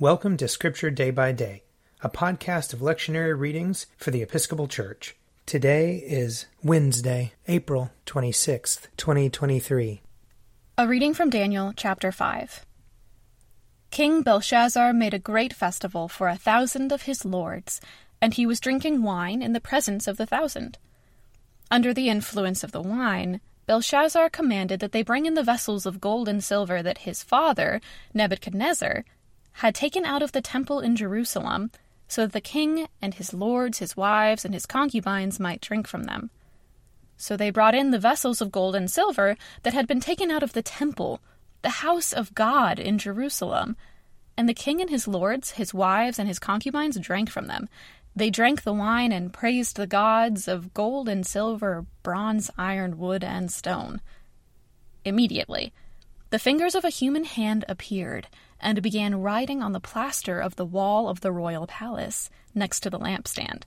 Welcome to Scripture Day by Day, a podcast of lectionary readings for the Episcopal Church. Today is Wednesday, April 26th, 2023. A reading from Daniel chapter 5. King Belshazzar made a great festival for a thousand of his lords, and he was drinking wine in the presence of the thousand. Under the influence of the wine, Belshazzar commanded that they bring in the vessels of gold and silver that his father, Nebuchadnezzar, had taken out of the temple in Jerusalem, so that the king and his lords, his wives, and his concubines might drink from them. So they brought in the vessels of gold and silver that had been taken out of the temple, the house of God in Jerusalem. And the king and his lords, his wives, and his concubines drank from them. They drank the wine and praised the gods of gold and silver, bronze, iron, wood, and stone. Immediately, the fingers of a human hand appeared and began writing on the plaster of the wall of the royal palace next to the lampstand.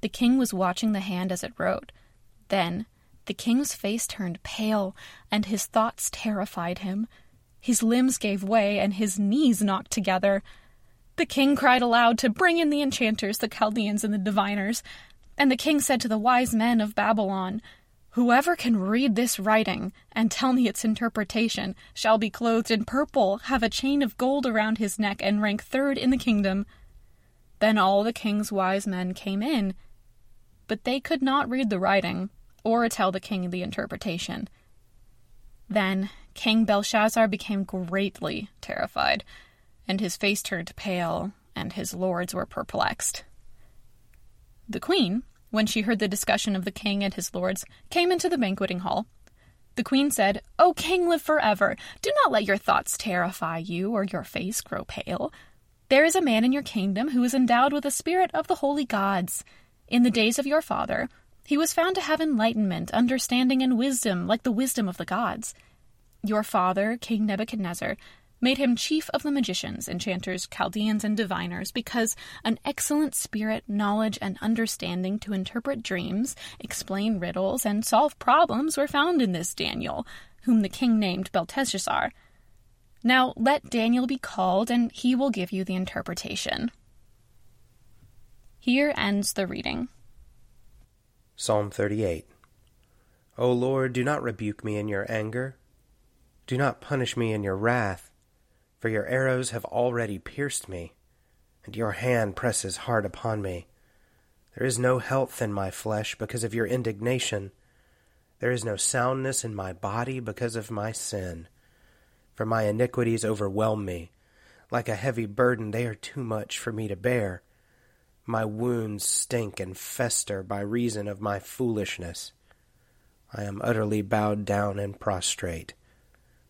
The king was watching the hand as it wrote. Then the king's face turned pale, and his thoughts terrified him. His limbs gave way, and his knees knocked together. The king cried aloud to bring in the enchanters, the Chaldeans, and the diviners. And the king said to the wise men of Babylon, Whoever can read this writing and tell me its interpretation shall be clothed in purple, have a chain of gold around his neck, and rank third in the kingdom. Then all the king's wise men came in, but they could not read the writing or tell the king the interpretation. Then King Belshazzar became greatly terrified, and his face turned pale, and his lords were perplexed. The queen, when she heard the discussion of the king and his lords, came into the banqueting hall. The queen said, O king, live forever. Do not let your thoughts terrify you or your face grow pale. There is a man in your kingdom who is endowed with the spirit of the holy gods. In the days of your father, he was found to have enlightenment, understanding, and wisdom like the wisdom of the gods. Your father, King Nebuchadnezzar, made him chief of the magicians, enchanters, Chaldeans, and diviners, because an excellent spirit, knowledge, and understanding to interpret dreams, explain riddles, and solve problems were found in this Daniel, whom the king named Belteshazzar. Now let Daniel be called, and he will give you the interpretation. Here ends the reading. Psalm 38 O Lord, do not rebuke me in your anger. Do not punish me in your wrath for your arrows have already pierced me, and your hand presses hard upon me. There is no health in my flesh because of your indignation. There is no soundness in my body because of my sin. For my iniquities overwhelm me. Like a heavy burden, they are too much for me to bear. My wounds stink and fester by reason of my foolishness. I am utterly bowed down and prostrate.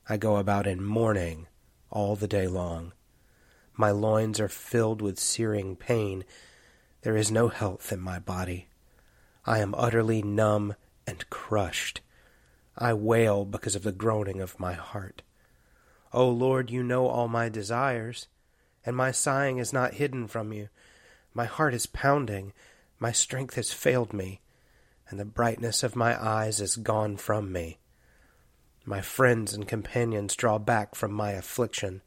I go about in mourning all the day long. My loins are filled with searing pain. There is no health in my body. I am utterly numb and crushed. I wail because of the groaning of my heart. O Lord, you know all my desires, and my sighing is not hidden from you. My heart is pounding, my strength has failed me, and the brightness of my eyes is gone from me. My friends and companions draw back from my affliction.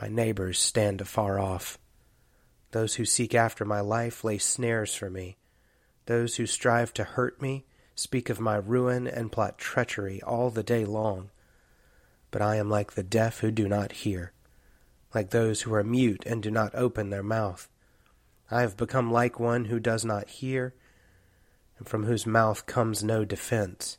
My neighbors stand afar off. Those who seek after my life lay snares for me. Those who strive to hurt me speak of my ruin and plot treachery all the day long. But I am like the deaf who do not hear, like those who are mute and do not open their mouth. I have become like one who does not hear, and from whose mouth comes no defense.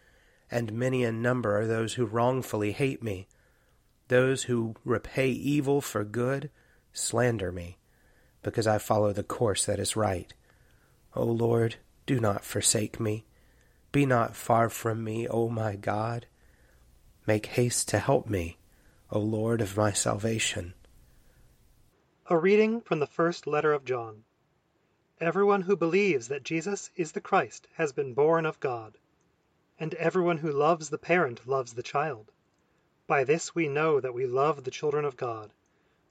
and many in number are those who wrongfully hate me. Those who repay evil for good slander me, because I follow the course that is right. O Lord, do not forsake me. Be not far from me, O my God. Make haste to help me, O Lord of my salvation. A reading from the first letter of John. Everyone who believes that Jesus is the Christ has been born of God. And everyone who loves the parent loves the child. By this we know that we love the children of God,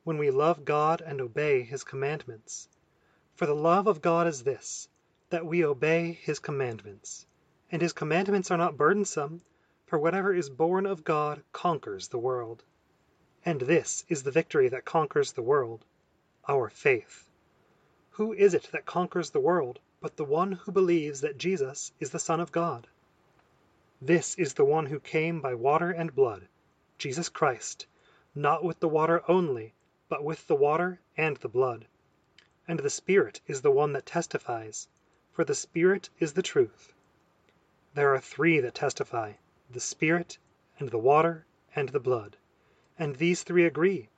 when we love God and obey his commandments. For the love of God is this, that we obey his commandments. And his commandments are not burdensome, for whatever is born of God conquers the world. And this is the victory that conquers the world, our faith. Who is it that conquers the world but the one who believes that Jesus is the Son of God? This is the one who came by water and blood, Jesus Christ, not with the water only, but with the water and the blood. And the Spirit is the one that testifies, for the Spirit is the truth. There are three that testify, the Spirit, and the water, and the blood. And these three agree.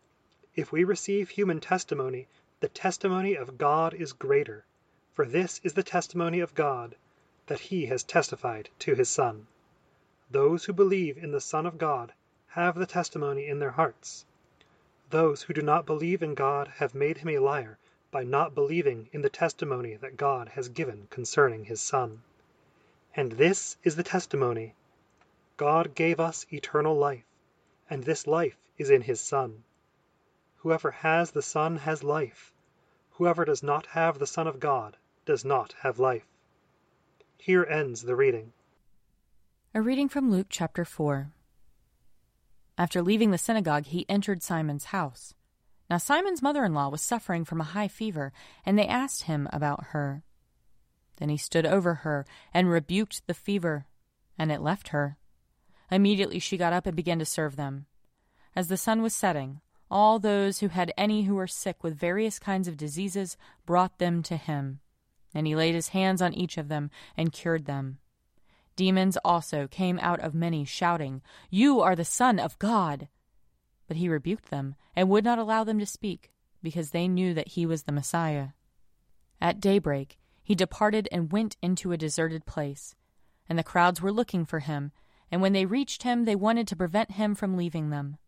If we receive human testimony, the testimony of God is greater, for this is the testimony of God, that he has testified to his Son. Those who believe in the Son of God have the testimony in their hearts. Those who do not believe in God have made him a liar by not believing in the testimony that God has given concerning his Son. And this is the testimony God gave us eternal life, and this life is in his Son. Whoever has the Son has life. Whoever does not have the Son of God does not have life. Here ends the reading. A reading from Luke chapter 4. After leaving the synagogue, he entered Simon's house. Now Simon's mother in law was suffering from a high fever, and they asked him about her. Then he stood over her and rebuked the fever, and it left her. Immediately she got up and began to serve them. As the sun was setting, all those who had any who were sick with various kinds of diseases brought them to him, and he laid his hands on each of them and cured them. Demons also came out of many, shouting, You are the Son of God! But he rebuked them, and would not allow them to speak, because they knew that he was the Messiah. At daybreak he departed and went into a deserted place, and the crowds were looking for him, and when they reached him they wanted to prevent him from leaving them.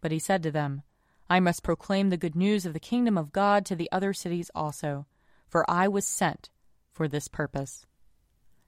But he said to them, I must proclaim the good news of the kingdom of God to the other cities also, for I was sent for this purpose.